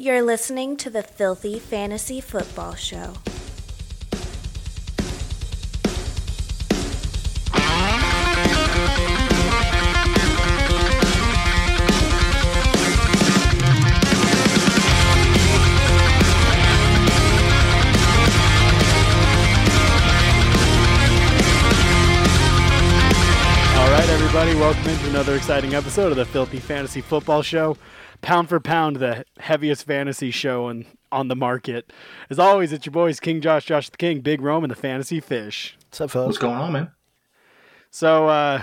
You're listening to the Filthy Fantasy Football Show. All right, everybody, welcome into another exciting episode of the Filthy Fantasy Football Show. Pound for pound, the heaviest fantasy show in, on the market. As always, it's your boys, King Josh, Josh the King, Big Rome, and the Fantasy Fish. What's up, fellas? What's going on, man? So, uh,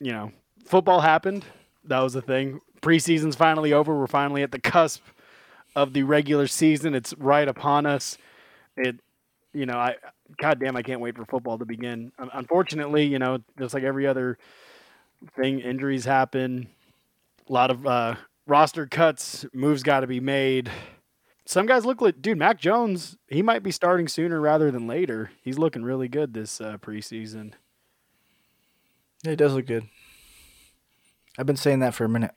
you know, football happened. That was the thing. Preseason's finally over. We're finally at the cusp of the regular season. It's right upon us. It, you know, I, God damn, I can't wait for football to begin. Unfortunately, you know, just like every other thing, injuries happen. A lot of uh, roster cuts, moves got to be made. Some guys look like, dude, Mac Jones, he might be starting sooner rather than later. He's looking really good this uh, preseason. Yeah, it does look good. I've been saying that for a minute.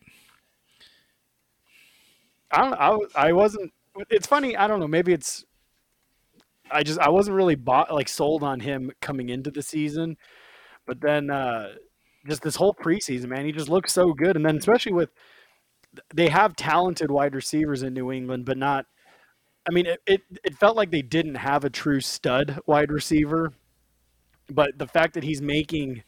I don't. I, I wasn't. It's funny. I don't know. Maybe it's. I just I wasn't really bought like sold on him coming into the season, but then uh just this whole preseason, man, he just looks so good. And then especially with they have talented wide receivers in New England, but not. I mean, it, it it felt like they didn't have a true stud wide receiver, but the fact that he's making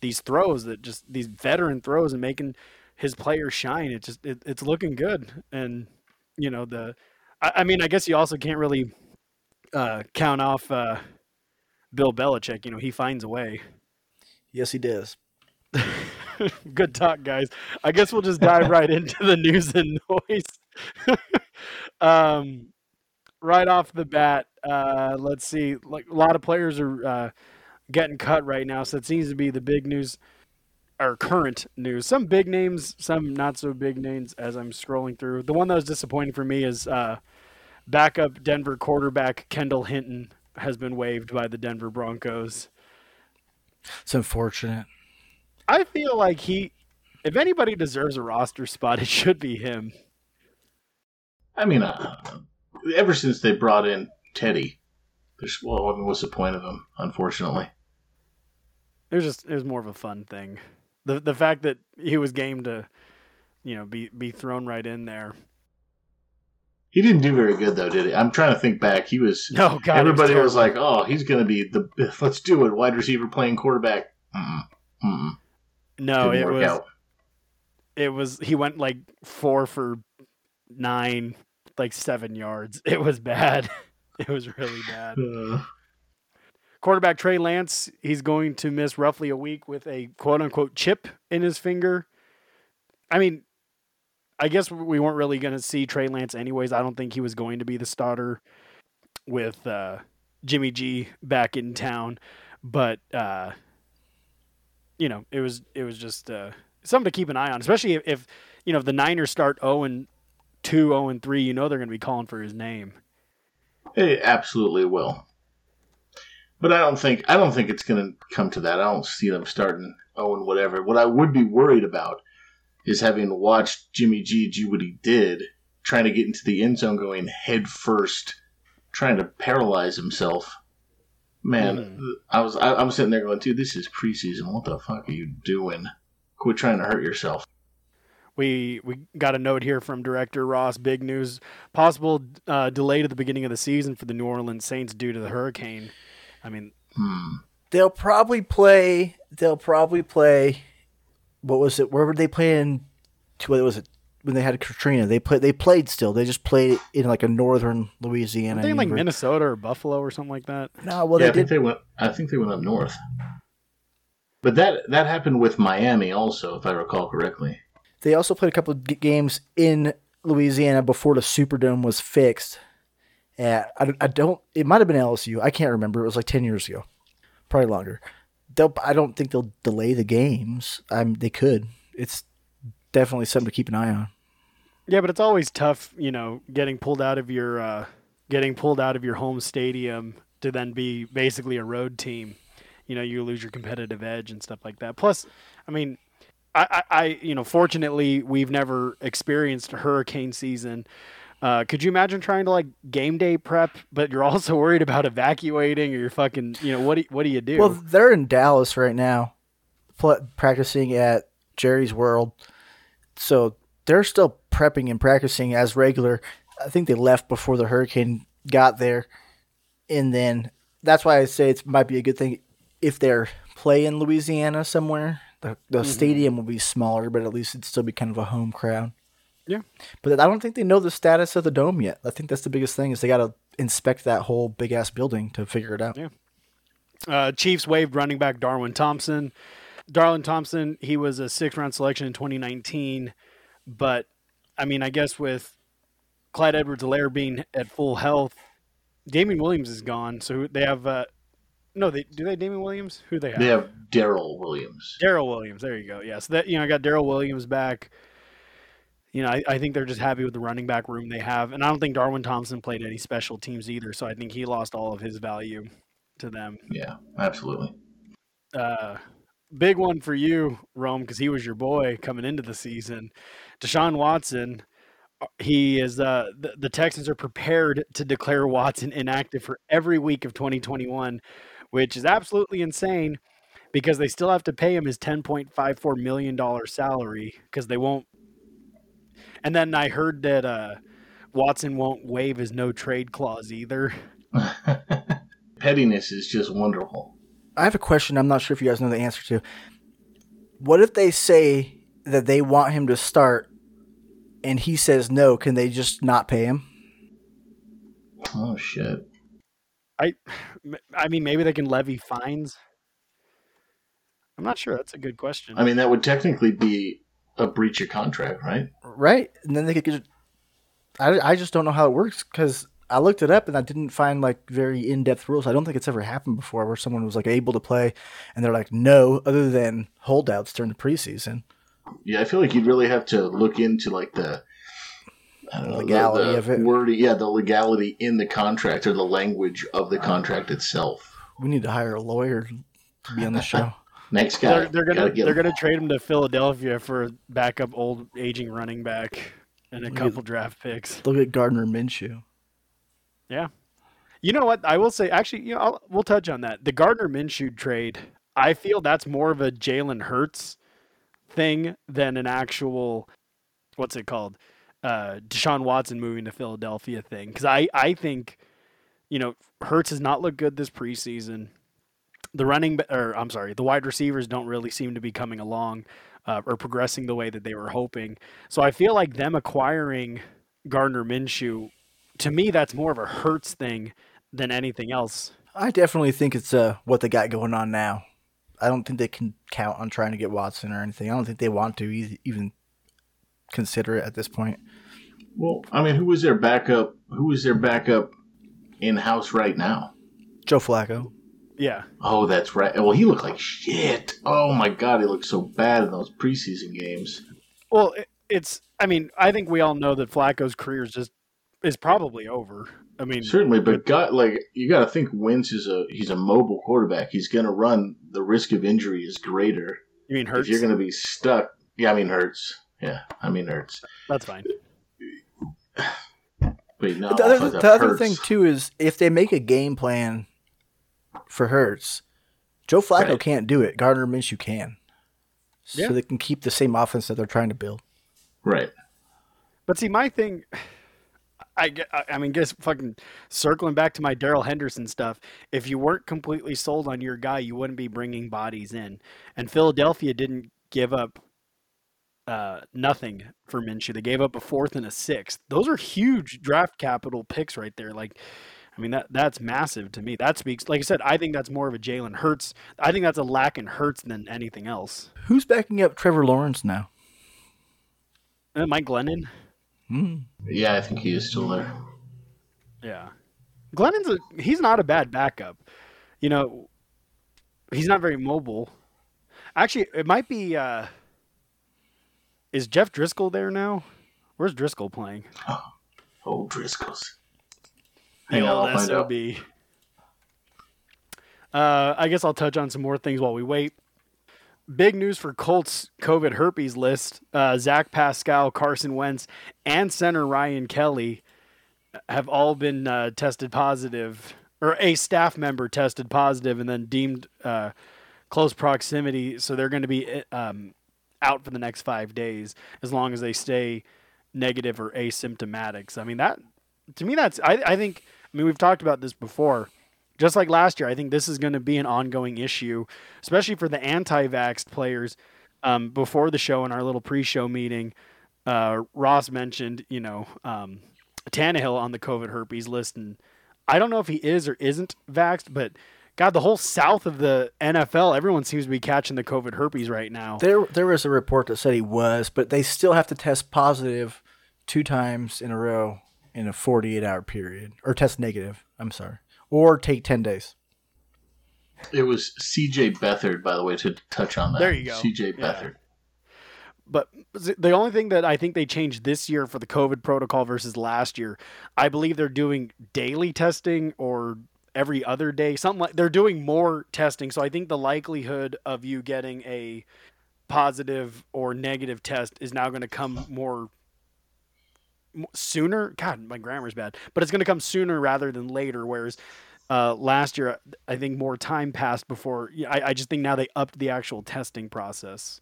these throws that just these veteran throws and making his players shine. It just it, it's looking good, and you know the. I, I mean, I guess you also can't really uh, count off uh, Bill Belichick. You know, he finds a way. Yes, he does. good talk, guys. I guess we'll just dive right into the news and noise. um, right off the bat, uh, let's see. Like a lot of players are uh, getting cut right now, so it seems to be the big news or current news. Some big names, some not so big names. As I'm scrolling through, the one that was disappointing for me is uh, backup Denver quarterback Kendall Hinton has been waived by the Denver Broncos. It's unfortunate. I feel like he, if anybody deserves a roster spot, it should be him. I mean, uh, ever since they brought in Teddy, there's well, I mean, what's the point of him? Unfortunately, It was just it was more of a fun thing. The the fact that he was game to, you know, be be thrown right in there. he didn't do very good though, did he? I'm trying to think back. He was. No, God, everybody was, terrible. like, "Oh, he's going to be the let's do it, wide receiver playing quarterback." Mm-mm, mm-mm, no, it was out. it was he went like four for nine, like seven yards. It was bad. It was really bad. Uh, Quarterback Trey Lance, he's going to miss roughly a week with a quote unquote chip in his finger. I mean, I guess we weren't really going to see Trey Lance anyways. I don't think he was going to be the starter with uh, Jimmy G back in town, but uh, you know, it was it was just uh, something to keep an eye on, especially if, if you know if the Niners start zero and two, zero and three. You know they're going to be calling for his name. it absolutely will. But I don't think I don't think it's going to come to that. I don't see them starting zero and whatever. What I would be worried about is having watched Jimmy G do what he did, trying to get into the end zone, going head first, trying to paralyze himself. Man, I was I, I'm sitting there going, dude, this is preseason. What the fuck are you doing? Quit trying to hurt yourself. We we got a note here from director Ross. Big news: possible uh, delay to the beginning of the season for the New Orleans Saints due to the hurricane. I mean, Hmm. They'll probably play. They'll probably play. What was it? Where were they playing? To what was it? When they had Katrina, they played. They played still. They just played in like a northern Louisiana. I think like university. Minnesota or Buffalo or something like that. No, well yeah, they I think did. they went. I think they went up north. But that that happened with Miami also, if I recall correctly. They also played a couple of g- games in Louisiana before the Superdome was fixed. Uh, I, I don't. It might have been LSU. I can't remember. It was like ten years ago, probably longer. They'll. I don't think they'll delay the games. Um, they could. It's definitely something to keep an eye on. Yeah, but it's always tough, you know, getting pulled out of your uh, getting pulled out of your home stadium to then be basically a road team. You know, you lose your competitive edge and stuff like that. Plus, I mean, I, I, I, you know, fortunately, we've never experienced a hurricane season. Uh, could you imagine trying to like game day prep, but you're also worried about evacuating or you're fucking, you know, what do what do you do? Well, they're in Dallas right now, pl- practicing at Jerry's World, so they're still prepping and practicing as regular. I think they left before the hurricane got there, and then that's why I say it might be a good thing if they're play in Louisiana somewhere. The the Mm-hmm. stadium will be smaller, but at least it'd still be kind of a home crowd. Yeah. But I don't think they know the status of the dome yet. I think that's the biggest thing is they got to inspect that whole big ass building to figure it out. Yeah. Uh, Chiefs waived running back Darwin Thompson. Darwin Thompson, he was a sixth round selection in 2019, but I mean, I guess with Clyde Edwards-Helaire being at full health, Damien Williams is gone. So they have, uh, no, they do they have Damien Williams? Who they have? They have Darrel Williams. Darrel Williams. There you go. Yes, that you know, I got Darrel Williams back. You know, I, I think they're just happy with the running back room they have, and I don't think Darwin Thompson played any special teams either. So I think he lost all of his value to them. Yeah, absolutely. uh, big one for you, Rome, because he was your boy coming into the season. Deshaun Watson, uh, he is uh, the, the Texans are prepared to declare Watson inactive for every week of 2021, which is absolutely insane because they still have to pay him his 10.54 million dollar salary because they won't. And then I heard that uh, Watson won't waive his no trade clause either. Pettiness is just wonderful. I have a question. I'm not sure if you guys know the answer to. What if they say that they want him to start, and he says no? Can they just not pay him? Oh shit. I, I mean, maybe they can levy fines. I'm not sure. That's a good question. I mean, that would technically be a breach of contract, right? Right? And then they could. Get, I I just don't know how it works because I looked it up and I didn't find like very in depth rules. I don't think it's ever happened before where someone was like able to play, and they're like no, other than holdouts during the preseason. Yeah, I feel like you'd really have to look into like the I don't know, Legality the of it. Wordy, yeah, the legality in the contract or the language of the contract itself. We need to hire a lawyer to be on the show. Next guy, they're, they're gonna they're him. gonna trade him to Philadelphia for a backup old aging running back and a Look at- couple draft picks. Look at Gardner Minshew. Yeah. You know what? I will say, actually, you know, I'll, we'll touch on that. The Gardner Minshew trade, I feel that's more of a Jalen Hurts thing than an actual, what's it called? Uh, Deshaun Watson moving to Philadelphia thing. Because I, I think, you know, Hurts has not looked good this preseason. The running, or I'm sorry, the wide receivers don't really seem to be coming along uh, or progressing the way that they were hoping. So I feel like them acquiring Gardner Minshew to me, that's more of a Hurts thing than anything else. I definitely think it's uh, what they got going on now. I don't think they can count on trying to get Watson or anything. I don't think they want to e- even consider it at this point. Well, I mean, who is their backup? Who is their backup in house right now? Joe Flacco. Yeah, Oh, that's right. Well, he looked like shit. Oh my god, he looked so bad in those preseason games. well, it, it's. I mean, I think we all know that Flacco's career is just is probably over. I mean, Certainly, but God, like you got to think, Wentz is a he's a mobile quarterback. He's going to run. The risk of injury is greater you mean Hurts? if you're going to be stuck. Yeah, I mean Hurts. Yeah, I mean Hurts. That's fine. Wait, no, the other, the other Hurts. thing too is if they make a game plan for Hurts, Joe Flacco Right. can't do it. Gardner Minshew can. So Yeah. they can keep the same offense that they're trying to build. Right. But see, my thing, I, I- mean, guess fucking circling back to my Darrell Henderson stuff. If you weren't completely sold on your guy, you wouldn't be bringing bodies in. And Philadelphia didn't give up uh, nothing for Minshew. They gave up a fourth and a sixth. Those are huge draft capital picks right there. Like, I mean that that's massive to me. That speaks, like I said, I think that's more of a Jalen Hurts. I think that's a lack in Hurts than anything else. Who's backing up Trevor Lawrence now? Uh, Mike Glennon. Hmm. Yeah, I think he is still there. Yeah. Glennon's a he's not a bad backup. You know, he's not very mobile. Actually, it might be uh is Jeff Driskel there now? Where's Driskel playing? Oh, Driskel's. Hang on, I'll find out. SOB. Uh, I guess I'll touch on some more things while we wait. Big news for Colts COVID herpes list. Uh, Zach Pascal, Carson Wentz, and center Ryan Kelly have all been uh, tested positive, or a staff member tested positive, and then deemed uh, close proximity. So they're going to be um, out for the next five days as long as they stay negative or asymptomatic. So, I mean, that to me, that's I, I think. I mean, we've talked about this before. Just like last year, I think this is going to be an ongoing issue, especially for the anti-vaxxed players. Um, before the show in our little pre-show meeting, uh, Ross mentioned, you know, um, Tannehill on the COVID herpes list, and I don't know if he is or isn't vaxxed, but God, the whole south of the NFL, everyone seems to be catching the COVID herpes right now. There, there was a report that said he was, but they still have to test positive two times in a row in a 48 hour period, or test negative. I'm sorry, or take 10 days. It was C.J. Beathard, by the way, to touch on that. There you go. C.J. Yeah. Beathard. But the only thing that I think they changed this year for the COVID protocol versus last year, I believe they're doing daily testing or every other day, something like they're doing more testing. So I think the likelihood of you getting a positive or negative test is now going to come more m- sooner. God, my grammar's bad, but it's going to come sooner rather than later. Whereas uh, last year, I think more time passed before. I, I just think now they upped the actual testing process.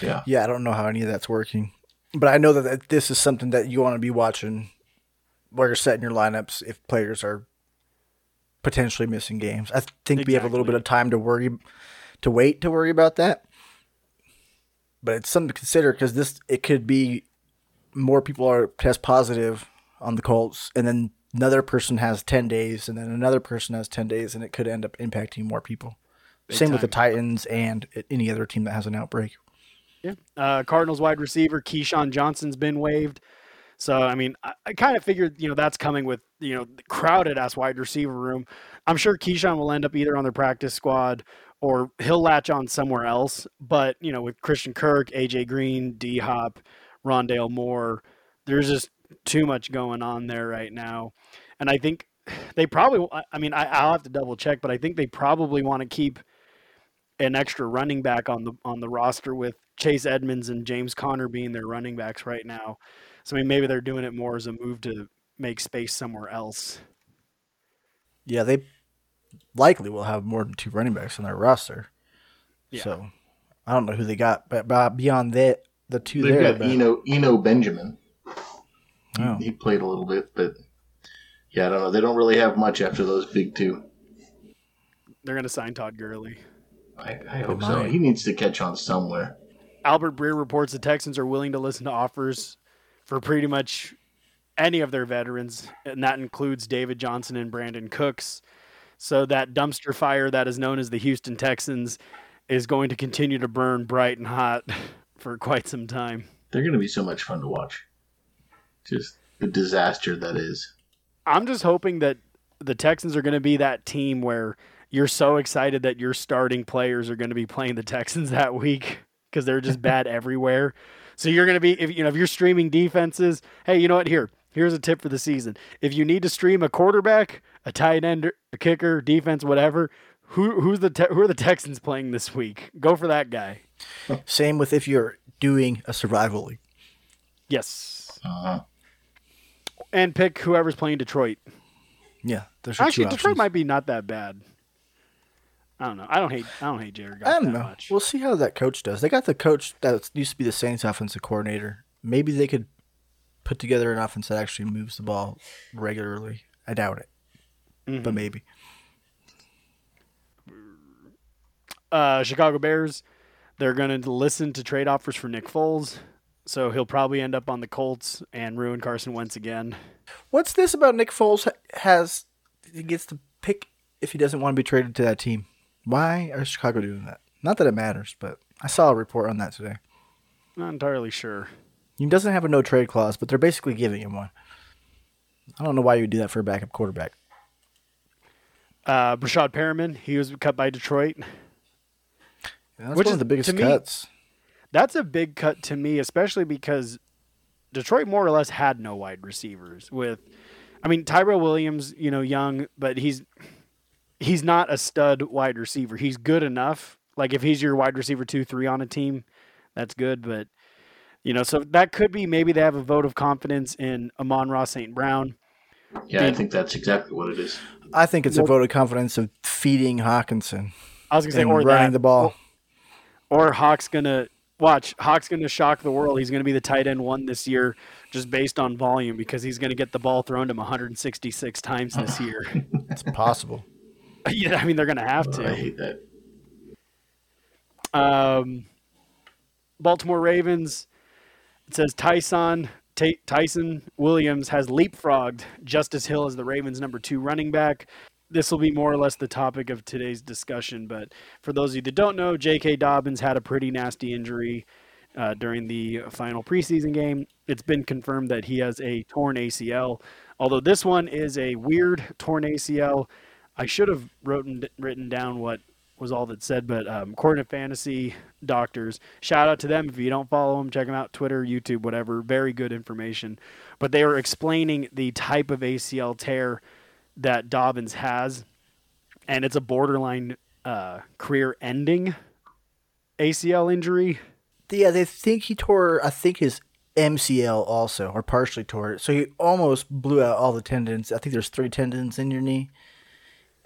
Yeah. Yeah, I don't know how any of that's working, but I know that- that this is something that you want to be watching while you're setting your lineups if players are potentially missing games. I think we have a little bit of time to worry, to wait to worry about that. But it's something to consider because this it could be more people are test positive on the Colts, and then another person has ten days, and then another person has ten days, and it could end up impacting more people. Big Same with the. Titans and any other team that has an outbreak. Yeah. Uh, Cardinals wide receiver KeeSean Johnson's been waived. So I mean, I, I kind of figured you know that's coming with you know the crowded ass wide receiver room. I'm sure KeeSean will end up either on their practice squad or he'll latch on somewhere else. But you know, with Christian Kirk, AJ Green, D Hop, Rondale Moore, there's just too much going on there right now, and I think they probably. I- I mean, I, I'll have to double check, but I think they probably want to keep an extra running back on the on the roster with Chase Edmonds and James Conner being their running backs right now. So I mean, maybe they're doing it more as a move to make space somewhere else. Yeah, they likely will have more than two running backs on their roster. Yeah. So I don't know who they got, but beyond that, the 2 They've there. got but- Eno Eno Benjamin. He, Oh. he played a little bit, but yeah, I don't know. They don't really have much after those big two. They're going to sign Todd Gurley. I, I hope so. He needs to catch on somewhere. Albert Breer reports the Texans are willing to listen to offers for pretty much any of their veterans, and that includes David Johnson and Brandin Cooks. So that dumpster fire that is known as the Houston Texans is going to continue to burn bright and hot for quite some time. They're going to be so much fun to watch. Just the disaster that is. I'm just hoping that the Texans are going to be that team where you're so excited that your starting players are going to be playing the Texans that week because they're just bad everywhere. So you're going to be if you know if you're streaming defenses, hey, you know what? Here, here's a tip for the season. If you need to stream a quarterback, a tight end, a kicker, defense, whatever, who who's the te- who are the Texans playing this week? Go for that guy. Same with if you're doing a survival league. Yes, Uh-huh. and pick whoever's playing Detroit. Yeah, there's Actually, two Detroit options. might be not that bad. I don't know. I don't hate. I don't hate Jared Goff I don't that know. much. We'll see how that coach does. They got the coach that used to be the Saints offensive coordinator. Maybe they could put together an offense that actually moves the ball regularly. I doubt it, Mm-hmm. but maybe. uh, Chicago Bears, they're going to listen to trade offers for Nick Foles, so he'll probably end up on the Colts and ruin Carson Wentz again. What's this about Nick Foles has he gets to pick if he doesn't want to be traded to that team? Why are Chicago doing that? Not that it matters, but I saw a report on that today. Not entirely sure. He doesn't have a no trade clause, but they're basically giving him one. I don't know why you would do that for a backup quarterback. Uh, Breshad Perriman, he was cut by Detroit. That's Which one is- of the biggest to me- cuts. That's a big cut to me, especially because Detroit more or less had no wide receivers. With, I mean, Tyrell Williams, you know, young, but he's he's not a stud wide receiver. He's good enough. Like if he's your wide receiver two, three on a team, that's good. But you know, so that could be maybe they have a vote of confidence in Amon-Ra St. Brown. Yeah, I think that's exactly what it is. I think it's a vote of confidence of feeding Hockenson I was gonna say and or running that, the ball. Or Hawk's gonna watch. Hawk's gonna shock the world. He's gonna be the tight end one this year, just based on volume, because he's gonna get the ball thrown to him 166 times this year. It's possible. yeah, I mean they're gonna have Oh, I hate that. Um, Baltimore Ravens. It says Tyson Ty- Tyson Williams has leapfrogged Justice Hill as the Ravens' number two running back. This will be more or less the topic of today's discussion. But for those of you that don't know, J.K. Dobbins had a pretty nasty injury uh, during the final preseason game. It's been confirmed that he has a torn ACL. Although this one is a weird torn ACL. I should have written written down what was all that said, but um, Coordinate Fantasy Doctors, shout out to them. If you don't follow them, check them out Twitter, YouTube, whatever. Very good information. But they were explaining the type of ACL tear that Dobbins has, and it's a borderline uh, career ending ACL injury. Yeah, they think he tore. I think his MCL also, or partially tore it. So he almost blew out all the tendons. I think there's three tendons in your knee,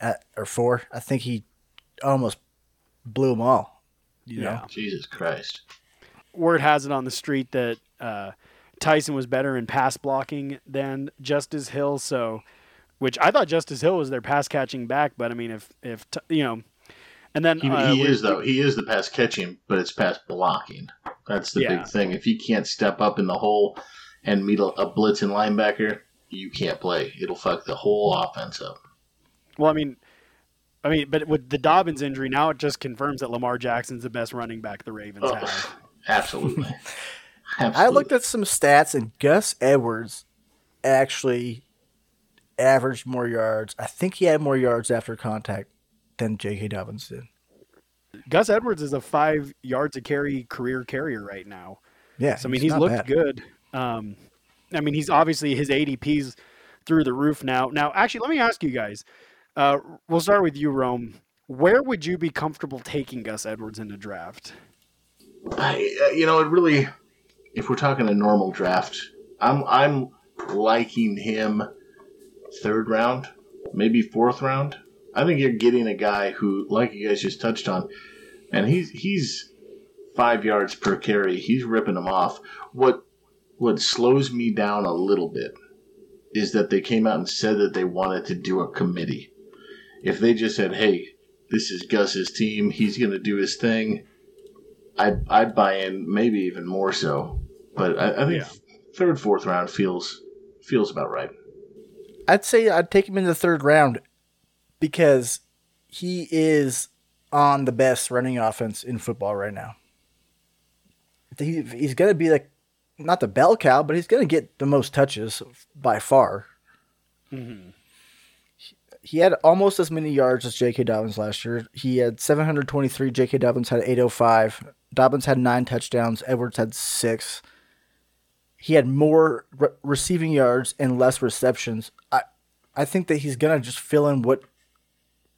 uh, or four. I think he almost blew them all. You know, Yeah. Jesus Christ. word has it on the street that uh, Tyson was better in pass blocking than Justice Hill. So, which I thought Justice Hill was their pass catching back, but I mean, if if t- you know, and then He, uh, he is though. He is the pass catching, but it's pass blocking. That's the Yeah. big thing. If he can't step up in the hole and meet a, a blitzing linebacker, you can't play. It'll fuck the whole offense up. Well, I mean, I mean, but with the Dobbins injury, now it just confirms that Lamar Jackson's the best running back the Ravens Oh, have. absolutely. absolutely. I looked at some stats, and Gus Edwards actually averaged more yards. I think he had more yards after contact than J.K. Dobbins did. Gus Edwards is a five yards a carry career carrier right now. Yeah, So I mean, he's looked bad. good. Um, I mean, he's obviously his ADP's through the roof now. Now, actually, let me ask you guys. Uh, we'll start with you, Rome. Where would you be comfortable taking Gus Edwards in the draft? I, uh, you know, it really. If we're talking a normal draft, I'm I'm liking him third round, maybe fourth round. I think you're getting a guy who, like you guys just touched on, and he's he's five yards per carry. He's ripping them off. What what slows me down a little bit is that they came out and said that they wanted to do a committee. If they just said, "Hey, this is Gus's team. He's going to do his thing," I'd I'd buy in, maybe even more so. But I, I think third, fourth round feels feels about right. I'd say I'd take him in the third round because he is on the best running offense in football right now. He, he's going to be like not the bell cow, but he's going to get the most touches by far. Mm-hmm. He had almost as many yards as J.K. Dobbins last year. He had 723. J.K. Dobbins had 805. Dobbins had nine touchdowns. Edwards had six. He had more re- receiving yards and less receptions. I, I think that he's gonna just fill in what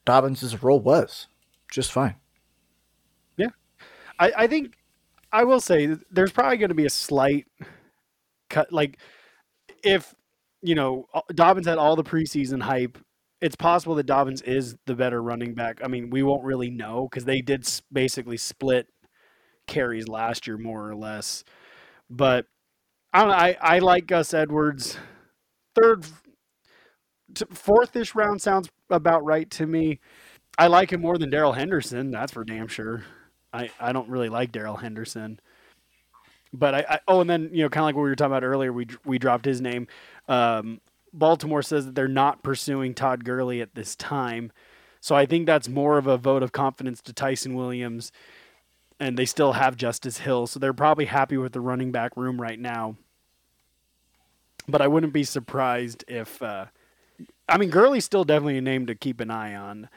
Dobbins' role was, just fine. Yeah, I, I think I will say there's probably going to be a slight cut. Like if you know Dobbins had all the preseason hype, it's possible that Dobbins is the better running back. I mean, we won't really know because they did basically split carries last year, more or less. But I know. I, I like Gus Edwards. Third, fourth-ish round sounds about right to me. I like him more than Darrell Henderson. That's for damn sure. I, I don't really like Darrell Henderson. But I, I oh and then you know kind of like what we were talking about earlier we we dropped his name. Um, Baltimore says that they're not pursuing Todd Gurley at this time, so I think that's more of a vote of confidence to Tyson Williams, and they still have Justice Hill, so they're probably happy with the running back room right now. But I wouldn't be surprised if, uh, I mean, Gurley's still definitely a name to keep an eye on.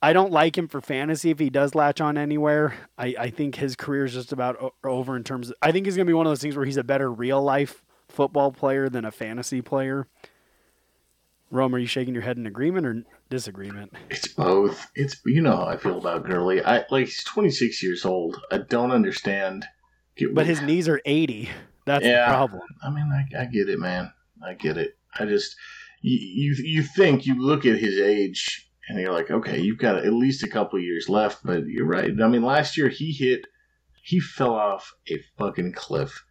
I don't like him for fantasy if he does latch on anywhere. I, I think his career is just about o- over in terms of, I think he's going to be one of those things where he's a better real life football player than a fantasy player. Rome, are you shaking your head in agreement or disagreement? It's both. It's you know how I feel about Gurley. I like he's 26 years old. I don't understand. Get- But his knees are 80. That's Yeah. the problem. I mean, I, I get it, man. I get it. I just you, you you think you look at his age and you're like, okay, you've got at least a couple years left. But you're right. I mean, last year he hit, he fell off a fucking cliff.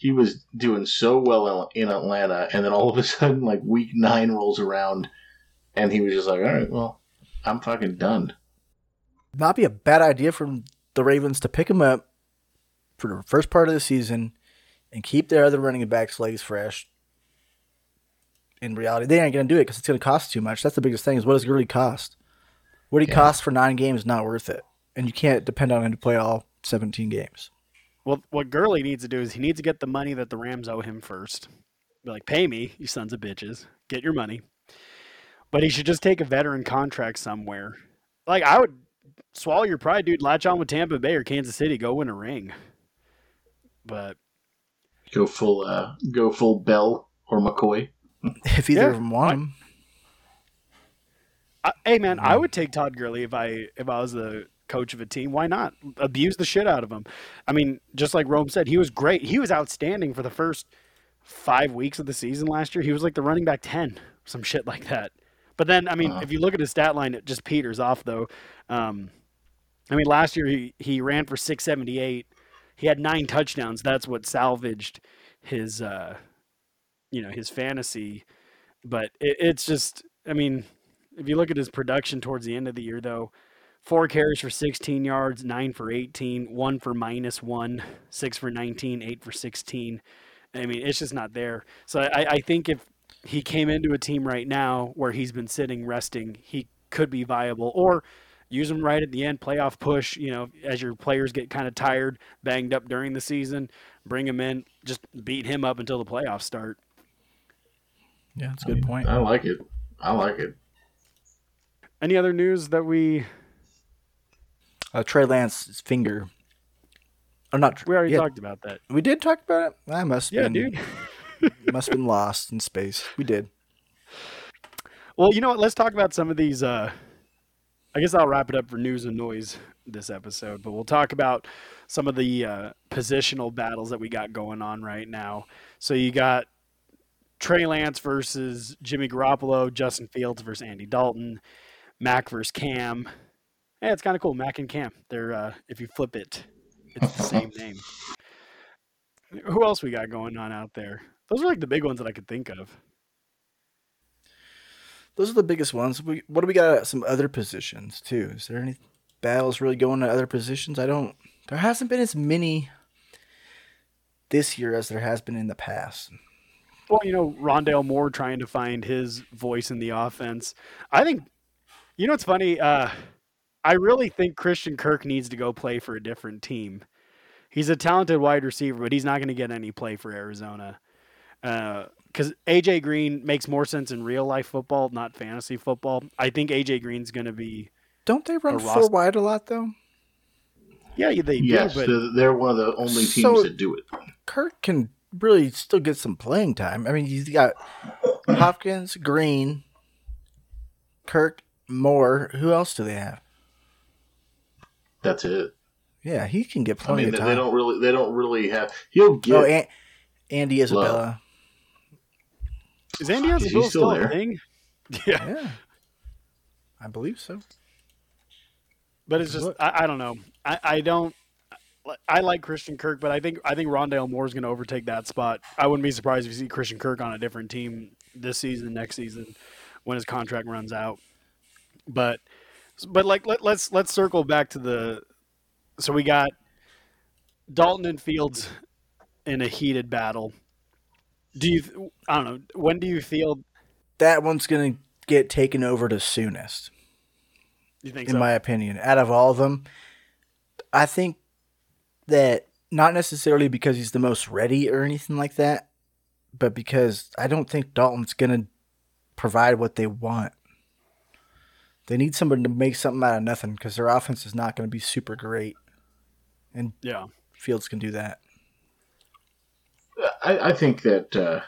He was doing so well in Atlanta, and then all of a sudden, like week nine rolls around, and he was just like, all right, well, I'm fucking done. Not be a bad idea for the Ravens to pick him up for the first part of the season and keep their other running backs' legs fresh. In reality, they ain't gonna do it because it's gonna cost too much. That's the biggest thing. Is what does Gurley cost? What he Yeah. costs for nine games is not worth it, and you can't depend on him to play all seventeen games. Well, what Gurley needs to do is he needs to get the money that the Rams owe him first. Be like, pay me, you sons of bitches. Get your money. But he should just take a veteran contract somewhere. Like, I would swallow your pride, dude. Latch on with Tampa Bay or Kansas City. Go win a ring. But Go full, uh, go full Bell or McCoy. If either Yeah, of them want him, I, hey, man, I would take Todd Gurley if I if I was the coach of a team. Why not abuse the shit out of him? I mean, just like Rome said, he was great. He was outstanding for the first five weeks of the season last year. He was like the running back ten, some shit like that. But then, I mean, Uh-huh. if you look at his stat line, it just peters off though. Um, I mean, last year he he ran for six seventy eight. He had nine touchdowns. That's what salvaged his, uh, you know, his fantasy. But it, it's just, I mean, if you look at his production towards the end of the year, though, four carries for 16 yards, nine for 18, one for minus one, six for 19, eight for 16. I mean, it's just not there. So I, I think if he came into a team right now where he's been sitting resting, he could be viable. Or use him right at the end, playoff push. You know, as your players get kind of tired, banged up during the season, bring him in, just beat him up until the playoffs start. yeah, that's a good point. I like it. I like it. Any other news that we Uh, Trey Lance's finger. I'm not we already yeah, talked about that? We did talk about it. I must. Yeah, been, dude. must have been lost in space. We did. Well, you know what? Let's talk about some of these. Uh, I guess I'll wrap it up for news and noise this episode, but we'll talk about some of the uh, positional battles that we got going on right now. So you got Trey Lance versus Jimmy Garoppolo, Justin Fields versus Andy Dalton, Mac versus Cam. Yeah, it's kind of cool. Mac and Cam. They're uh, if you flip it, it's the same name. Who else we got going on out there? Those are like the big ones that I could think of. Those are the biggest ones. We, what do we got some other positions too? Is there any battles really going to other positions? I don't. There hasn't been as many this year as there has been in the past. Well, you know, Rondale Moore trying to find his voice in the offense. I think, you know, it's funny. Uh, I really think Christian Kirk needs to go play for a different team. He's a talented wide receiver, but he's not going to get any play for Arizona. Uh, because AJ Green makes more sense in real life football, not fantasy football. I think AJ Green's going to be. Don't they run A four roster- wide a lot though? Yeah, they Yes, do, but they're- they're one of the only teams So- that do it. Kirk can really still get some playing time. I mean, he's got Hopkins, Green, Kirk, Moore. Who else do they have? That's it. Yeah, he can get I plenty mean, of they, time. they don't really. They don't really have. He'll get. oh, and, Andy Isabella. is Andy Is he Isabella still still a there? thing? Yeah. Yeah, I believe so. But it's just I, I don't know. I, I don't I like Christian Kirk, but I think I think Rondale Moore is going to overtake that spot. I wouldn't be surprised if you see Christian Kirk on a different team this season, next season, when his contract runs out. But but like let, let's let's circle back to the so we got Dalton and Fields in a heated battle. Do you I don't know when do you feel That one's gonna get taken over the soonest. you think in so? my opinion. Out of all of them, I think that not necessarily because he's the most ready or anything like that, but because I don't think Dalton's going to provide what they want. They need somebody to make something out of nothing because their offense is not going to be super great. And yeah. Fields can do that. I, I think that uh,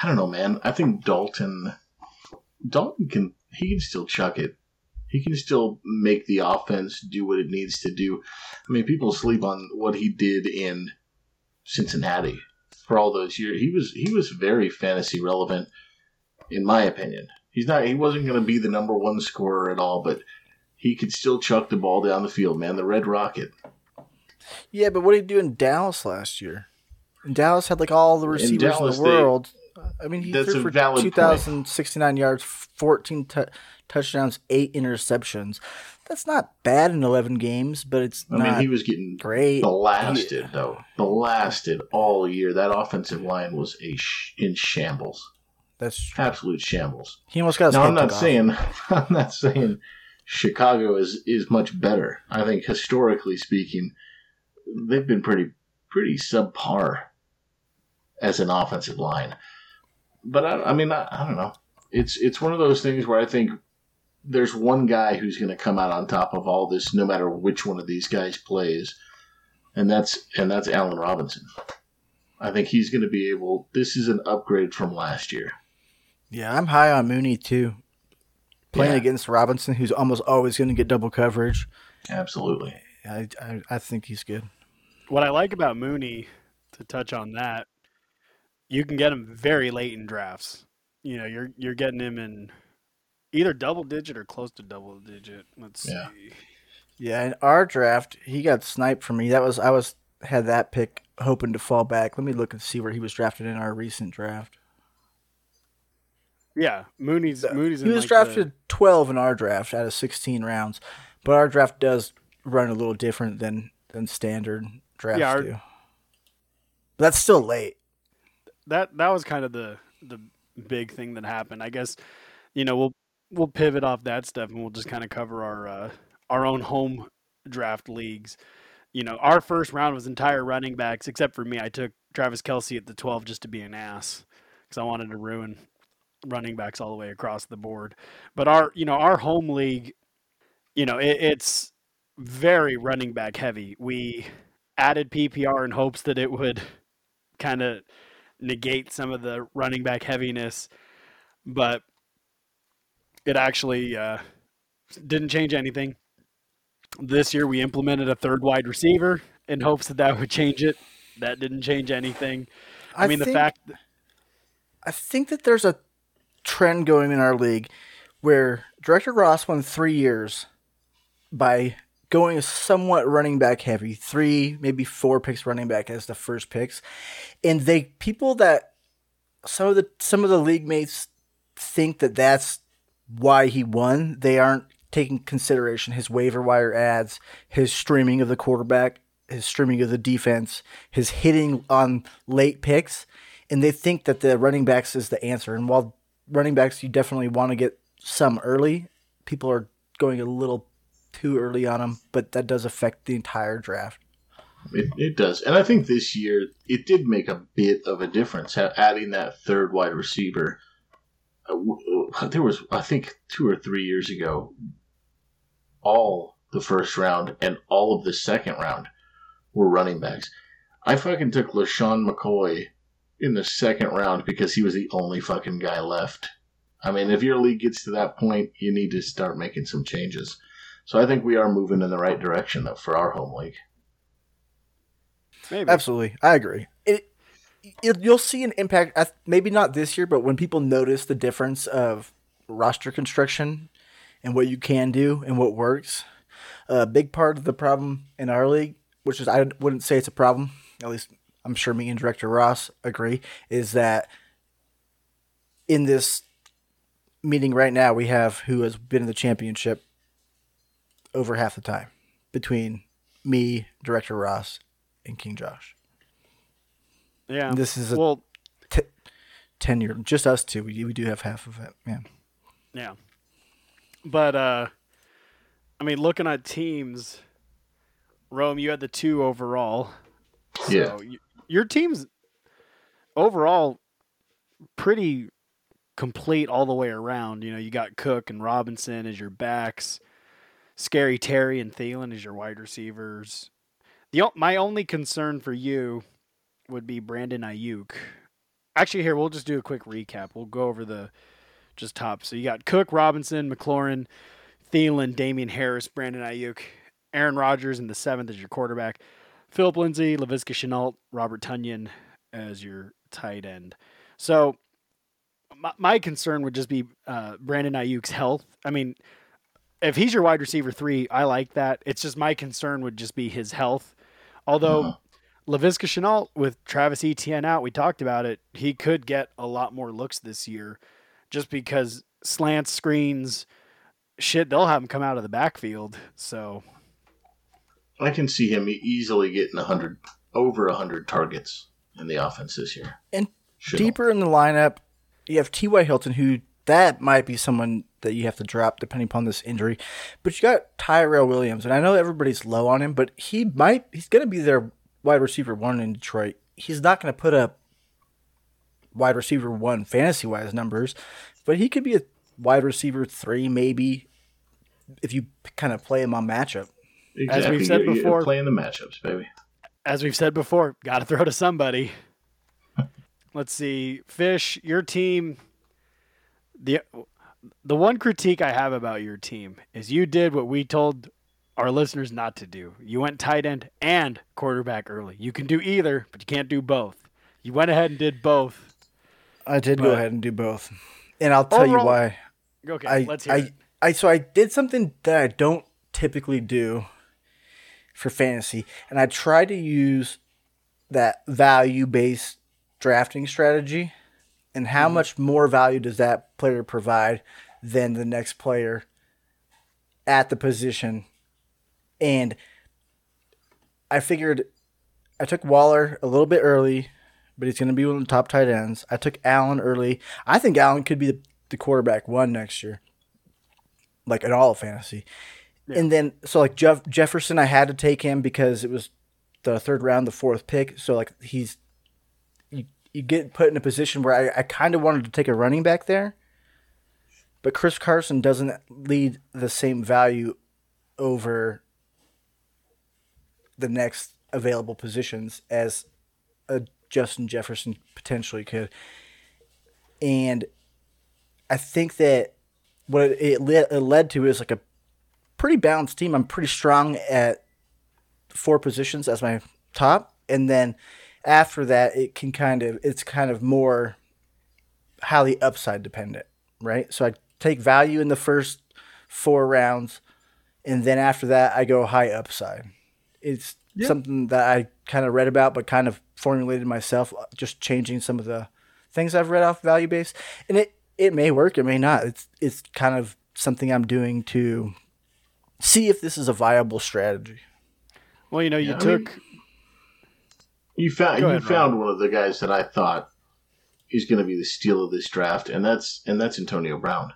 I don't know, man. I think Dalton Dalton can he can still chuck it. He can still make the offense do what it needs to do. I mean, people sleep on what he did in Cincinnati for all those years. He was he was very fantasy relevant, in my opinion. He's not. He wasn't going to be the number one scorer at all, but he could still chuck the ball down the field. Man, the Red Rocket. Yeah, but what did he do in Dallas last year? And Dallas had like all the receivers in, Dallas, the they- world. I mean, he threw for valid point. 2,069 yards, 14 tou touchdowns, eight interceptions. That's not bad in 11 games, but it's I mean, he was getting great. blasted though, blasted all year. That offensive line was a sh- in shambles, That's true. absolute shambles. He almost got Now I'm not saying I'm not saying Chicago is is much better. I think historically speaking, they've been pretty pretty subpar as an offensive line. But I, I mean, I, I don't know. It's it's one of those things where I think there's one guy who's going to come out on top of all this, no matter which one of these guys plays, and that's and that's Allen Robinson. I think he's going to be able. This is an upgrade from last year. Yeah, I'm high on Mooney too. Playing Yeah. against Robinson, who's almost always going to get double coverage. Absolutely. I, I, I think he's good. What I like about Mooney, to touch on that, you can get him very late in drafts. You know, you're you're getting him in either double digit or close to double digit. Let's Yeah. see. Yeah, in our draft, he got sniped for me. That was I was had that pick hoping to fall back. Let me look and see where he was drafted in our recent draft. Yeah, Mooney's Mooney's. He was like drafted 12 in our draft out of 16 rounds, but our draft does run a little different than than standard drafts Yeah, our- do. But that's still late. That that was kind of the the big thing that happened. I guess you know we'll we'll pivot off that stuff and we'll just kind of cover our uh, our own home draft leagues. You know, our first round was entire running backs, except for me. I took Travis Kelce at the 12 just to be an ass because I wanted to ruin running backs all the way across the board. But our, you know, our home league, you know, it, it's very running back heavy. We added PPR in hopes that it would kind of negate some of the running back heaviness, but it actually uh, didn't change anything. This year we implemented a third wide receiver in hopes that that would change it. That didn't change anything. I, mean, the think- fact I think that there's a trend going in our league where Director Ross won three years by going somewhat running back heavy, three, maybe four picks running back as the first picks. And they people that some of the some of the league mates think that that's why he won. They aren't taking consideration his waiver wire ads, his streaming of the quarterback, his streaming of the defense, his hitting on late picks, and they think that the running backs is the answer. And while running backs you definitely want to get some early, people are going a little too early on them, but that does affect the entire draft. It, it does. And I think this year it did make a bit of a difference adding that third wide receiver. Uh, There was, I think, two or three years ago, all the first round and all of the second round were running backs. I fucking took LeSean McCoy in the second round because he was the only fucking guy left. I mean, if your league gets to that point, you need to start making some changes. So I think we are moving in the right direction though, for our home league. maybe Absolutely, I agree. It, it you'll see an impact. I Maybe not this year, but when people notice the difference of roster construction and what you can do and what works, a big part of the problem in our league, which is I wouldn't say it's a problem. At least I'm sure me and Director Ross agree, is that in this meeting right now we have who has been in the championship over half the time between me, Director Ross, and King Josh. yeah. this is a- well, T- tenure, just us two. We, we do have half of it. Yeah. Yeah. But uh I mean looking at teams Rome, you had the two overall. Yeah. So y- your team's overall pretty complete all the way around. You know, you got Cook and Robinson as your backs, Scary Terry and Thielen as your wide receivers. The my only concern for you would be Brandon Aiyuk. Actually, here we'll just do a quick recap. We'll go over the just top. So you got Cook, Robinson, McLaurin, Thielen, Damien Harris, Brandon Aiyuk, Aaron Rodgers in the seventh as your quarterback, Phillip Lindsay, Laviska Shenault, Robert Tonyan as your tight end. So my, my concern would just be uh, Brandon Aiyuk's health. I mean, if he's your wide receiver three, I like that. It's just my concern would just be his health. Although uh-huh. Laviska Shenault with Travis Etienne out, we talked about it. He could get a lot more looks this year, just because slants, screens, shit, they'll have him come out of the backfield. So I can see him easily getting hundred over hundred targets in the offense this year. And deeper in the lineup, you have T.Y. Hilton, who that might be someone that you have to drop depending upon this injury. But you got Tyrell Williams, and I know everybody's low on him, but he might he's going to be their wide receiver one in Detroit. He's not going to put up wide receiver one fantasy wise numbers, but he could be a wide receiver three maybe if you kind of play him on matchup. Exactly. As we've said you're, before, you're playing the matchups, baby. As we've said before, got to throw to somebody. Let's see, Fish, your team. The the one critique I have about your team is you did what we told our listeners not to do. You went tight end and quarterback early. You can do either, but you can't do both. You went ahead and did both. I did go ahead and do both, and I'll tell overall, you why. Okay, I, let's hear I, it. I so I did something that I don't typically do for fantasy, and I try to use that value based drafting strategy and how mm-hmm. much more value does that player provide than the next player at the position? And i figured i took waller a little bit early but he's going to be one of the top tight ends. I took allen early. I think allen could be the, the quarterback one next year like in all of fantasy yeah. And then so like Jeff Jefferson, I had to take him because it was the third round, the fourth pick. So like he's you you get put in a position where I, I kind of wanted to take a running back there, but Chris Carson doesn't lead the same value over the next available positions as a Justin Jefferson potentially could. And I think that what it, it, led, it led to is like a pretty balanced team. I'm pretty strong at four positions as my top, and then after that, it can kind of it's kind of more highly upside dependent, right? So I take value in the first four rounds, and then after that, I go high upside. It's yep. something that I kind of read about, but kind of formulated myself, uh, just changing some of the things I've read off value base, and it it may work, it may not. It's it's kind of something I'm doing to see if this is a viable strategy. Well, you know, you yeah, took. I mean, you found you found one of the guys that I thought is going to be the steal of this draft, and that's and that's Antonio Brown.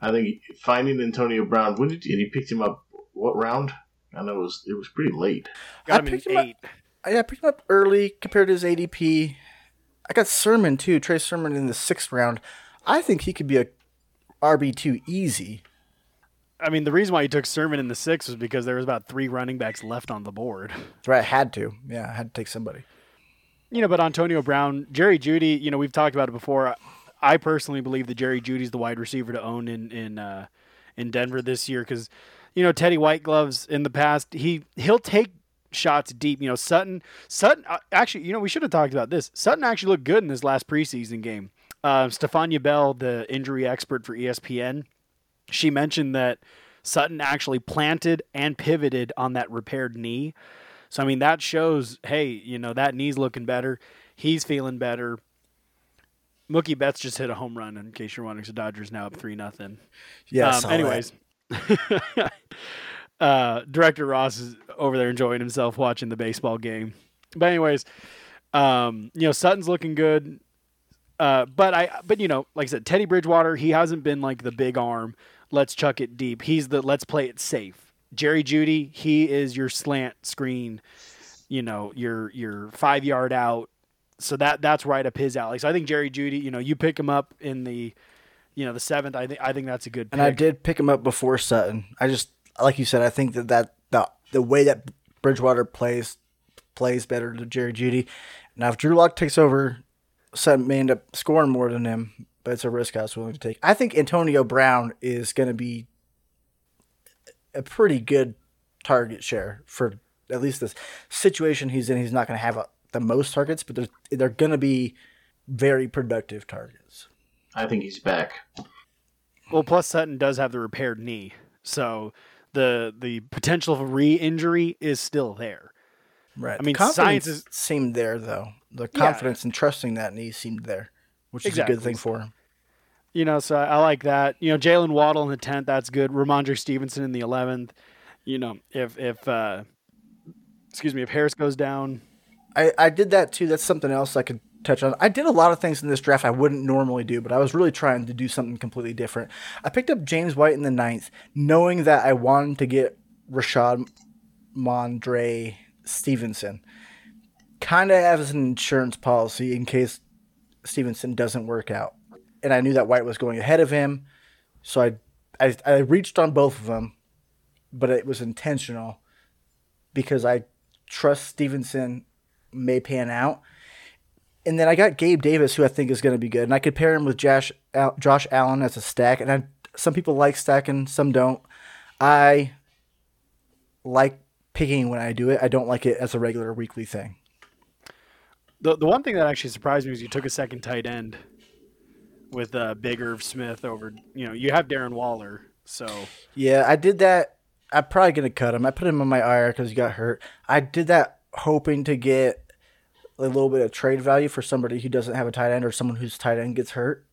I think finding Antonio Brown when did and he picked him up what round? I know it was it was pretty late. Got I picked him eight. Up, I picked him up early compared to his ADP. I got Sermon too, Trey Sermon in the sixth round. I think he could be a RB two easy. I mean, the reason why he took Sermon in the six was because there was about three running backs left on the board. That's right. I had to. Yeah, I had to take somebody. You know, but Antonio Brown, Jerry Jeudy. you know, we've talked about it before. I personally believe that Jerry Jeudy's the wide receiver to own in in uh, in Denver this year because, you know, Teddy White gloves in the past, he he'll take shots deep. You know, Sutton Sutton uh, actually, you know, we should have talked about this. Sutton actually looked good in this last preseason game. Uh, Stephania Bell, the injury expert for ESPN, she mentioned that Sutton actually planted and pivoted on that repaired knee. So I mean that shows, hey, you know that knee's looking better. He's feeling better. Mookie Betts just hit a home run. In case you're wondering, so Dodgers now up three nothing. Yeah. Um, anyways, uh, Director Ross is over there enjoying himself watching the baseball game. But anyways, um, you know Sutton's looking good. Uh, but I, but you know, like I said, Teddy Bridgewater, he hasn't been like the big arm let's chuck it deep. He's the let's play it safe. Jerry Jeudy, he is your slant screen, you know, your your five yard out. So that that's right up his alley. So I think Jerry Jeudy, you know, you pick him up in the, you know, the seventh. I think I think that's a good. Pick. And I did pick him up before Sutton. I just like you said. I think that that the the way that Bridgewater plays plays better to Jerry Jeudy. Now if Drew Lock takes over, Sutton may end up scoring more than him. But it's a risk I was willing to take. I think Antonio Brown is going to be a pretty good target share for at least this situation he's in. He's not going to have a, the most targets, but they're, they're going to be very productive targets. I think he's back. Well, plus Sutton does have the repaired knee, so the the potential for re-injury is still there. Right. I mean, Confidence science is- seemed there though. The Yeah. confidence and trusting that knee seemed there, which is a good thing for him. You know, so I, I like that. You know, Jalen Waddle in the tenth, that's good. Rhamondre Stevenson in the eleventh. You know, if if uh, excuse me, if Harris goes down, I, I did that too. That's something else I could touch on. I did a lot of things in this draft I wouldn't normally do, but I was really trying to do something completely different. I picked up James White in the ninth, knowing that I wanted to get Rashad Mondre Stevenson, kind of as an insurance policy in case Stevenson doesn't work out. And I knew that White was going ahead of him, so I I, I reached on both of them, but it was intentional because I trust Stevenson may pan out. And then I got Gabe Davis, who I think is going to be good, and I could pair him with Josh Al- Josh Allen as a stack. And I, some people like stacking, some don't. I like picking when I do it. I don't like it as a regular weekly thing. The the one thing that actually surprised me was you took a second tight end with uh, Big Irv Smith over. You know, you have Darren Waller, so Yeah, I did that. I'm probably going to cut him. I put him on my IR because he got hurt. I did that hoping to get a little bit of trade value for somebody who doesn't have a tight end or someone whose tight end gets hurt.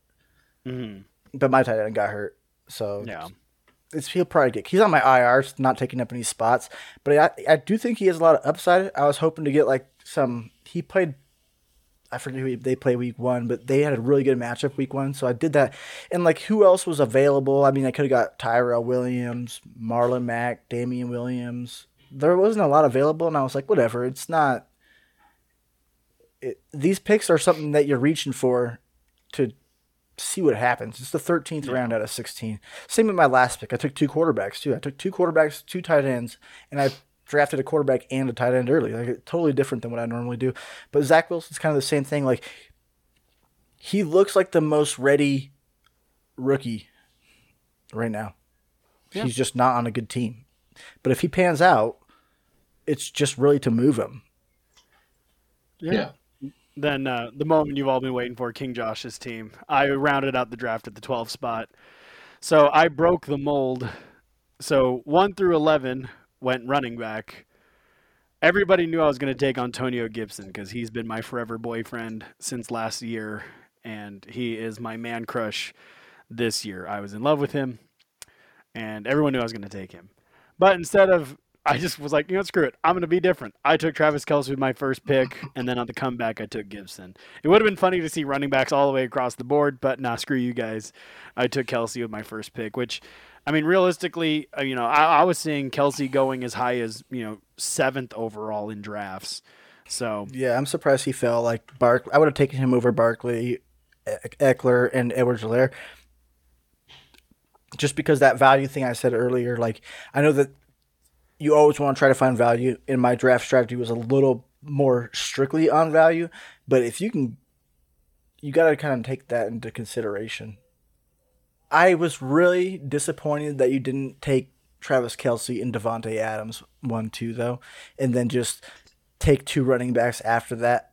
mhm, But my tight end got hurt, so yeah. it's he'll probably get. He's on my IR, it's not taking up any spots, but I I do think he has a lot of upside. I was hoping to get like some. He played. I forget who they play week one, but they had a really good matchup week one, so I did that. And like, who else was available? I mean, I could have got Tyrell Williams, Marlon Mack, Damien Williams. There wasn't a lot available, and I was like, whatever. It's not. It, these picks are something that you're reaching for to see what happens. It's the 13th round out of 16. Same with my last pick. I took two quarterbacks too. I took two quarterbacks, two tight ends, and I drafted a quarterback and a tight end early. Like totally different than what I normally do. But Zach Wilson's kind of the same thing. Like he looks like the most ready rookie right now. Yeah. He's just not on a good team. But if he pans out, it's just really to move him. Yeah. Then uh, the moment you've all been waiting for, King Josh's team. I rounded out the draft at the 12 spot. So I broke the mold. So 1 through 11 went running back. Everybody knew I was going to take Antonio Gibson because he's been my forever boyfriend since last year, and he is my man crush this year. I was in love with him, and everyone knew I was going to take him. But instead of, I just was like, you know, screw it. I'm going to be different. I took Travis Kelce with my first pick, and then on the comeback, I took Gibson. It would have been funny to see running backs all the way across the board, but nah, screw you guys. I took Kelce with my first pick, which, I mean, realistically, uh, you know, I, I was seeing Kelce going as high as, you know, seventh overall in drafts. So, Yeah, I'm surprised he fell. Like Bark, I would have taken him over Barkley, Ekeler, and Edwards-Helaire. Just because that value thing I said earlier, like I know that you always want to try to find value. In my draft strategy was a little more strictly on value, but if you can, you got to kind of take that into consideration. I was really disappointed that you didn't take Travis Kelce and Davante Adams one two though, and then just take two running backs after that.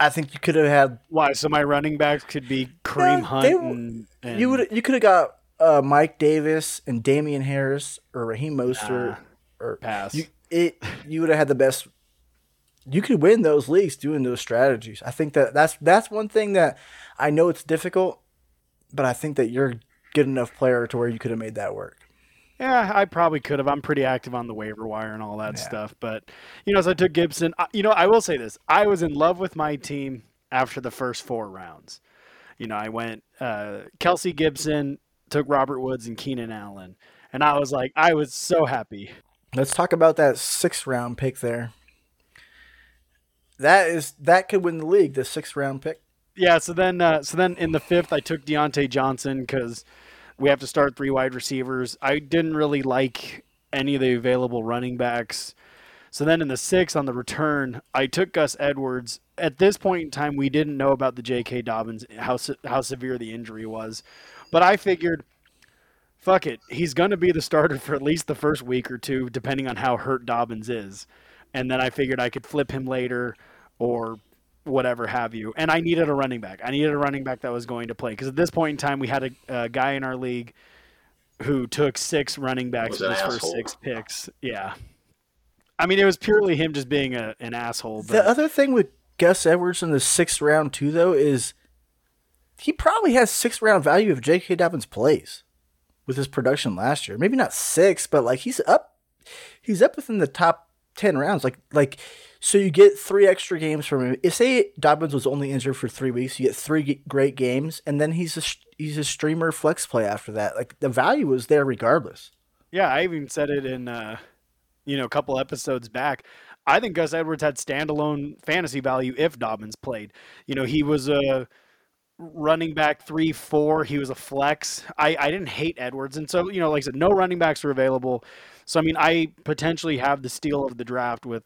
I think you could have had why? So my running backs could be Kareem No, Hunt they- and, and you would you could have got uh, Mike Davis and Damien Harris or Raheem Mostert Nah, or pass. you it you would have had the best. You could win those leagues doing those strategies. I think that that's that's one thing that I know it's difficult, but I think that you're a good enough player to where you could have made that work. Yeah, I probably could have. I'm pretty active on the waiver wire and all that Yeah. stuff. But, you know, so I took Gibson. You know, I will say this. I was in love with my team after the first four rounds. You know, I went uh, Kelce Gibson, took Robert Woods and Keenan Allen. And I was like, I was so happy. Let's talk about that sixth round pick there. That is that could win the league. The sixth round pick. Yeah, so then uh, so then in the fifth, I took Diontae Johnson because we have to start three wide receivers. I didn't really like any of the available running backs. So then in the six on the return, I took Gus Edwards. At this point in time, we didn't know about the J.K. Dobbins how how severe the injury was, but I figured, fuck it, he's gonna be the starter for at least the first week or two, depending on how hurt Dobbins is, and then I figured I could flip him later, or whatever have you. And I needed a running back. I needed a running back that was going to play because at this point in time, we had a, a guy in our league who took six running backs Was in an his first six picks. Yeah. I mean, it was purely him just being a, an asshole. But The other thing with Gus Edwards in the sixth round too, though, is he probably has sixth round value if J.K. Dobbins plays with his production last year. Maybe not six, but like he's up, he's up within the top ten rounds. Like like, so you get three extra games from him. If say Dobbins was only injured for three weeks, you get three great games, and then he's a he's a streamer flex play after that. Like the value was there regardless. yeah, I even said it in, uh, you know, a couple episodes back. I think Gus Edwards had standalone fantasy value if Dobbins played. You know, he was a running back three, four. He was a flex. I, I didn't hate Edwards. And so, you know, like I said, no running backs were available. So, I mean, I potentially have the steal of the draft with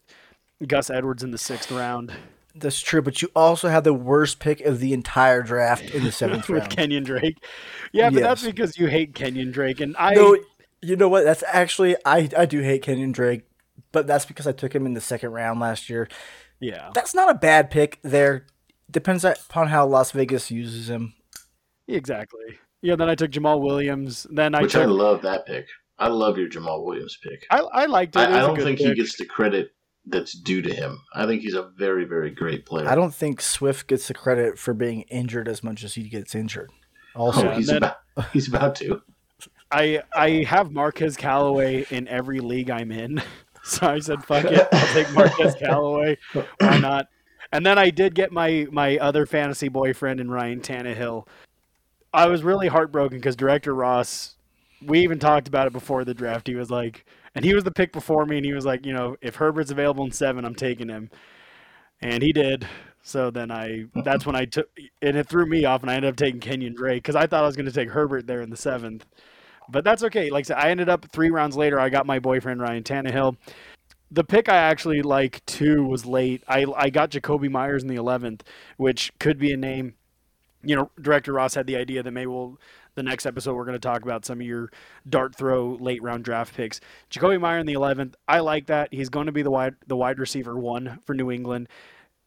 Gus Edwards in the sixth round That's true, but you also have the worst pick of the entire draft in the seventh with round. Kenyon Drake. Yeah, but that's because you hate Kenyon Drake. And I. No, you know what? That's actually I I do hate Kenyon Drake, but that's because I took him in the second round last year. yeah. That's not a bad pick. There depends upon how Las Vegas uses him. Exactly. Yeah, then I took Jamal Williams. Then I Which I love that pick. I love your Jamal Williams pick. I, I liked it. It I, I don't think pick. he gets the credit that's due to him. I think he's a very, very great player. I don't think Swift gets the credit for being injured as much as he gets injured. Oh, Also, Yeah, he's then- about he's about to. I I have Marquez Callaway in every league I'm in. So I said, fuck it. I'll take Marquez Callaway. Why not? And then I did get my my other fantasy boyfriend in Ryan Tannehill. I was really heartbroken because Director Ross, we even talked about it before the draft. He was like, and he was the pick before me, and he was like, you know, if Herbert's available in seven, I'm taking him. And he did. So then I, that's when I took, and it threw me off, and I ended up taking Kenyon Drake because I thought I was going to take Herbert there in the seventh. But that's okay. Like I I ended up three rounds later. I got my boyfriend Ryan Tannehill. The pick I actually like too was late. I I got Jakobi Meyers in the eleventh, which could be a name. You know, Director Ross had the idea that maybe we'll the next episode we're going to talk about some of your dart throw late round draft picks. Jakobi Meyer in the eleventh. I like that. He's going to be the wide the wide receiver one for New England.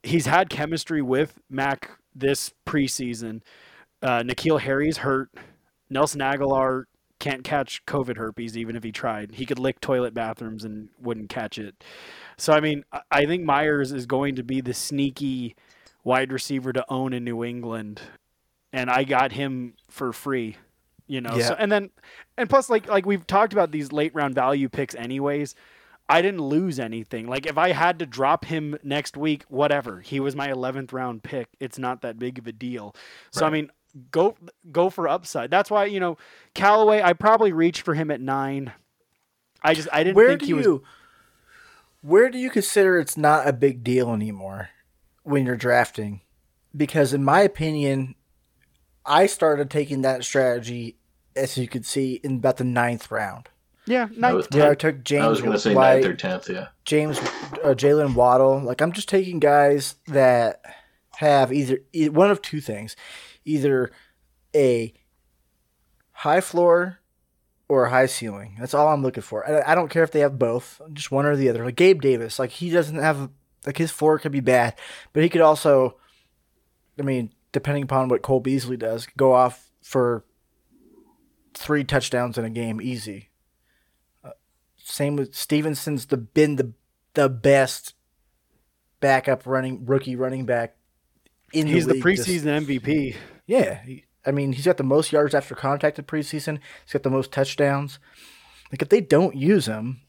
He's had chemistry with Mac this preseason. Uh, N'Keal Harry's hurt. Nelson Agholor can't catch COVID herpes even if he tried. He could lick toilet bathrooms and wouldn't catch it. So I mean, I think Meyers is going to be the sneaky wide receiver to own in New England, and I got him for free. You know, Yeah. so, and then and plus like like we've talked about these late round value picks anyways. I didn't lose anything. Like if I had to drop him next week, whatever. He was my 11th round pick. It's not that big of a deal. So I mean, go go for upside. That's why you know Callaway. I probably reached for him at nine. I just I didn't where think do he was. you where do you consider it's not a big deal anymore when you're drafting? Because in my opinion, I started taking that strategy as you could see in about the ninth round. Yeah, was- ninth, Where I took James I was going to say White, ninth or tenth. Yeah. James, uh, Jalen Waddle. Like I'm just taking guys that have either e- one of two things, either a high floor or a high ceiling. That's all I'm looking for. I, I don't care if they have both, just one or the other. Like Gabe Davis, like he doesn't have like his floor could be bad, but he could also, I mean, depending upon what Cole Beasley does, go off for three touchdowns in a game easy. Uh, same with Stevenson's the been the the best backup running rookie running back in He's the the league this- preseason MVP. yeah, he, I mean he's got the most yards after contact in preseason. He's got the most touchdowns. Like if they don't use him,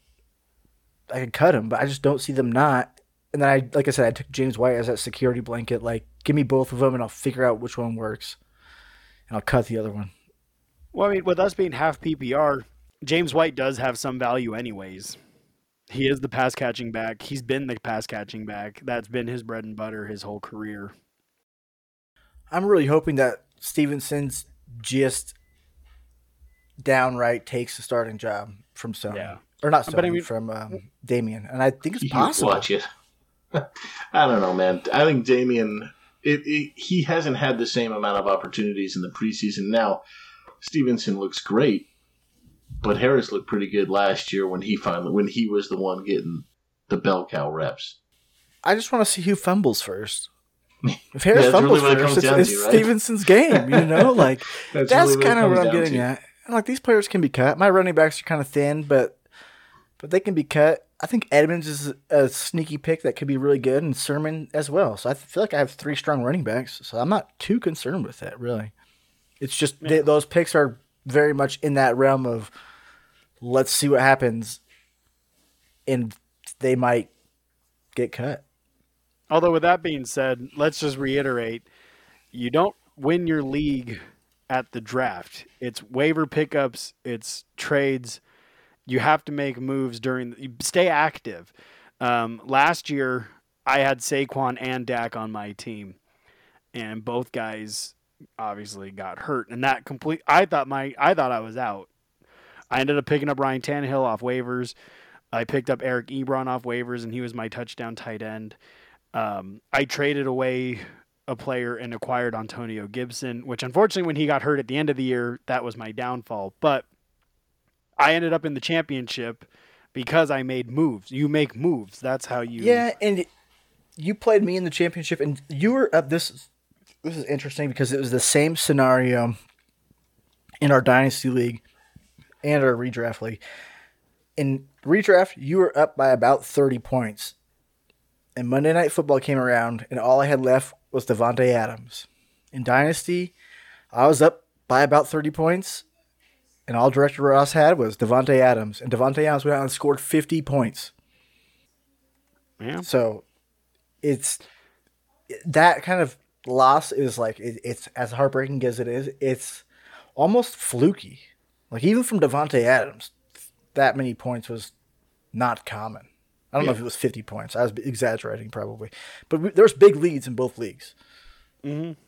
I could cut him, but I just don't see them not. And then I, like I said, I took James White as that security blanket. Like, give me both of them, and I'll figure out which one works, and I'll cut the other one. Well, I mean, with us being half PPR, James White does have some value, anyways. He is the pass catching back. He's been the pass catching back. That's been his bread and butter his whole career. I'm really hoping that Stevenson's just downright takes the starting job from Sony. Yeah. or not But I mean- from um, Damien, and I think it's possible. watch it. I don't know, man. I think Damien, it, it, he hasn't had the same amount of opportunities in the preseason. Now, Stevenson looks great, but Harris looked pretty good last year when he finally when he was the one getting the bell cow reps. I just want to see who fumbles first. If Harris Yeah, fumbles really what it first, it's, it's to, right? Stevenson's game. You know, like That's, that's really kind of what I'm getting to. at. And, like these players can be cut. My running backs are kind of thin, but but they can be cut. I think Edmonds is a sneaky pick that could be really good, and Sermon as well. So I feel like I have three strong running backs. So I'm not too concerned with that, really. It's just th- those picks are very much in that realm of let's see what happens, and they might get cut. Although, with that being said, let's just reiterate: you don't win your league at the draft. It's waiver pickups, it's trades. You have to make moves during. You stay active. Um, last year, I had Saquon and Dak on my team, and both guys obviously got hurt, and that complete. I thought my I thought I was out. I ended up picking up Ryan Tannehill off waivers. I picked up Eric Ebron off waivers, and he was my touchdown tight end. Um, I traded away a player and acquired Antonio Gibson, which unfortunately, when he got hurt at the end of the year, that was my downfall. But I ended up in the championship because I made moves. You make moves. That's how you. Yeah, and you played me in the championship, and you were up. This is this is interesting because it was the same scenario in our dynasty league and our redraft league. In redraft, you were up by about thirty points, and Monday Night Football came around, and all I had left was Davante Adams. In dynasty, I was up by about thirty points, and all Director Ross had was Davante Adams, and Davante Adams went out and scored fifty points. Yeah. So it's that kind of loss is like it, it's as heartbreaking as it is. It's almost fluky. Like even from Davante Adams, that many points was not common. I don't know if it was fifty points. I was exaggerating probably, but we, there's big leads in both leagues. Mm-hmm.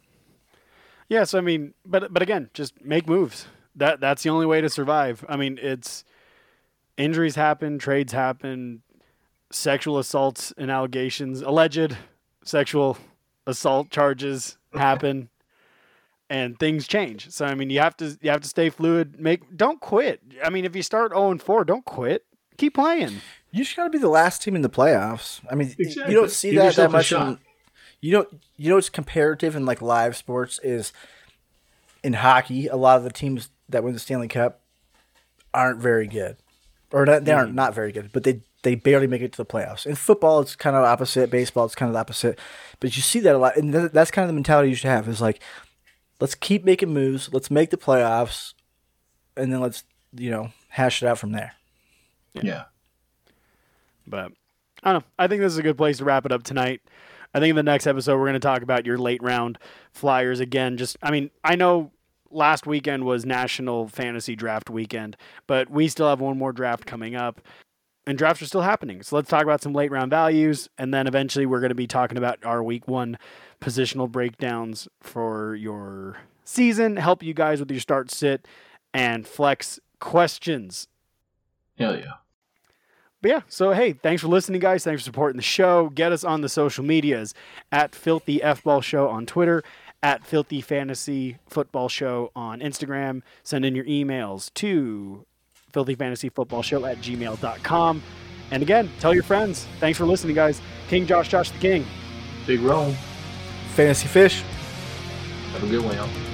Yeah, so I mean, but but again, just make moves. That that's the only way to survive. I mean, it's injuries happen, trades happen, sexual assaults and allegations, alleged sexual assault charges happen, and things change. So I mean, you have to you have to stay fluid. Make don't quit. I mean, if you start zero and four, don't quit. Keep playing. You just got to be the last team in the playoffs. I mean, Exactly. you don't see Give that that much. shot. In, you don't. You know, it's comparative in like live sports is in hockey. A lot of the teams that win the Stanley Cup aren't very good, or not, they aren't mm. not very good, but they they barely make it to the playoffs. In football, it's kind of opposite. Baseball, it's kind of the opposite. But you see that a lot, and th- that's kind of the mentality you should have. Is like, let's keep making moves. Let's make the playoffs, and then let's you know hash it out from there. Yeah. But I don't know. I think this is a good place to wrap it up tonight. I think in the next episode we're going to talk about your late round flyers again. Just I mean, I know last weekend was National Fantasy Draft weekend, but we still have one more draft coming up. And drafts are still happening. So let's talk about some late round values and then eventually we're going to be talking about our week 1 positional breakdowns for your season, help you guys with your start sit and flex questions. Hell yeah. But yeah, so hey, thanks for listening, guys. Thanks for supporting the show. Get us on the social medias at Filthy F Ball Show on Twitter, at Filthy Fantasy Football Show on Instagram. Send in your emails to Filthy Fantasy Football Show at gmail.com. And again, tell your friends. Thanks for listening, guys. King Josh, Josh the King. Big Rome. Fantasy fish. Have a good one, y'all.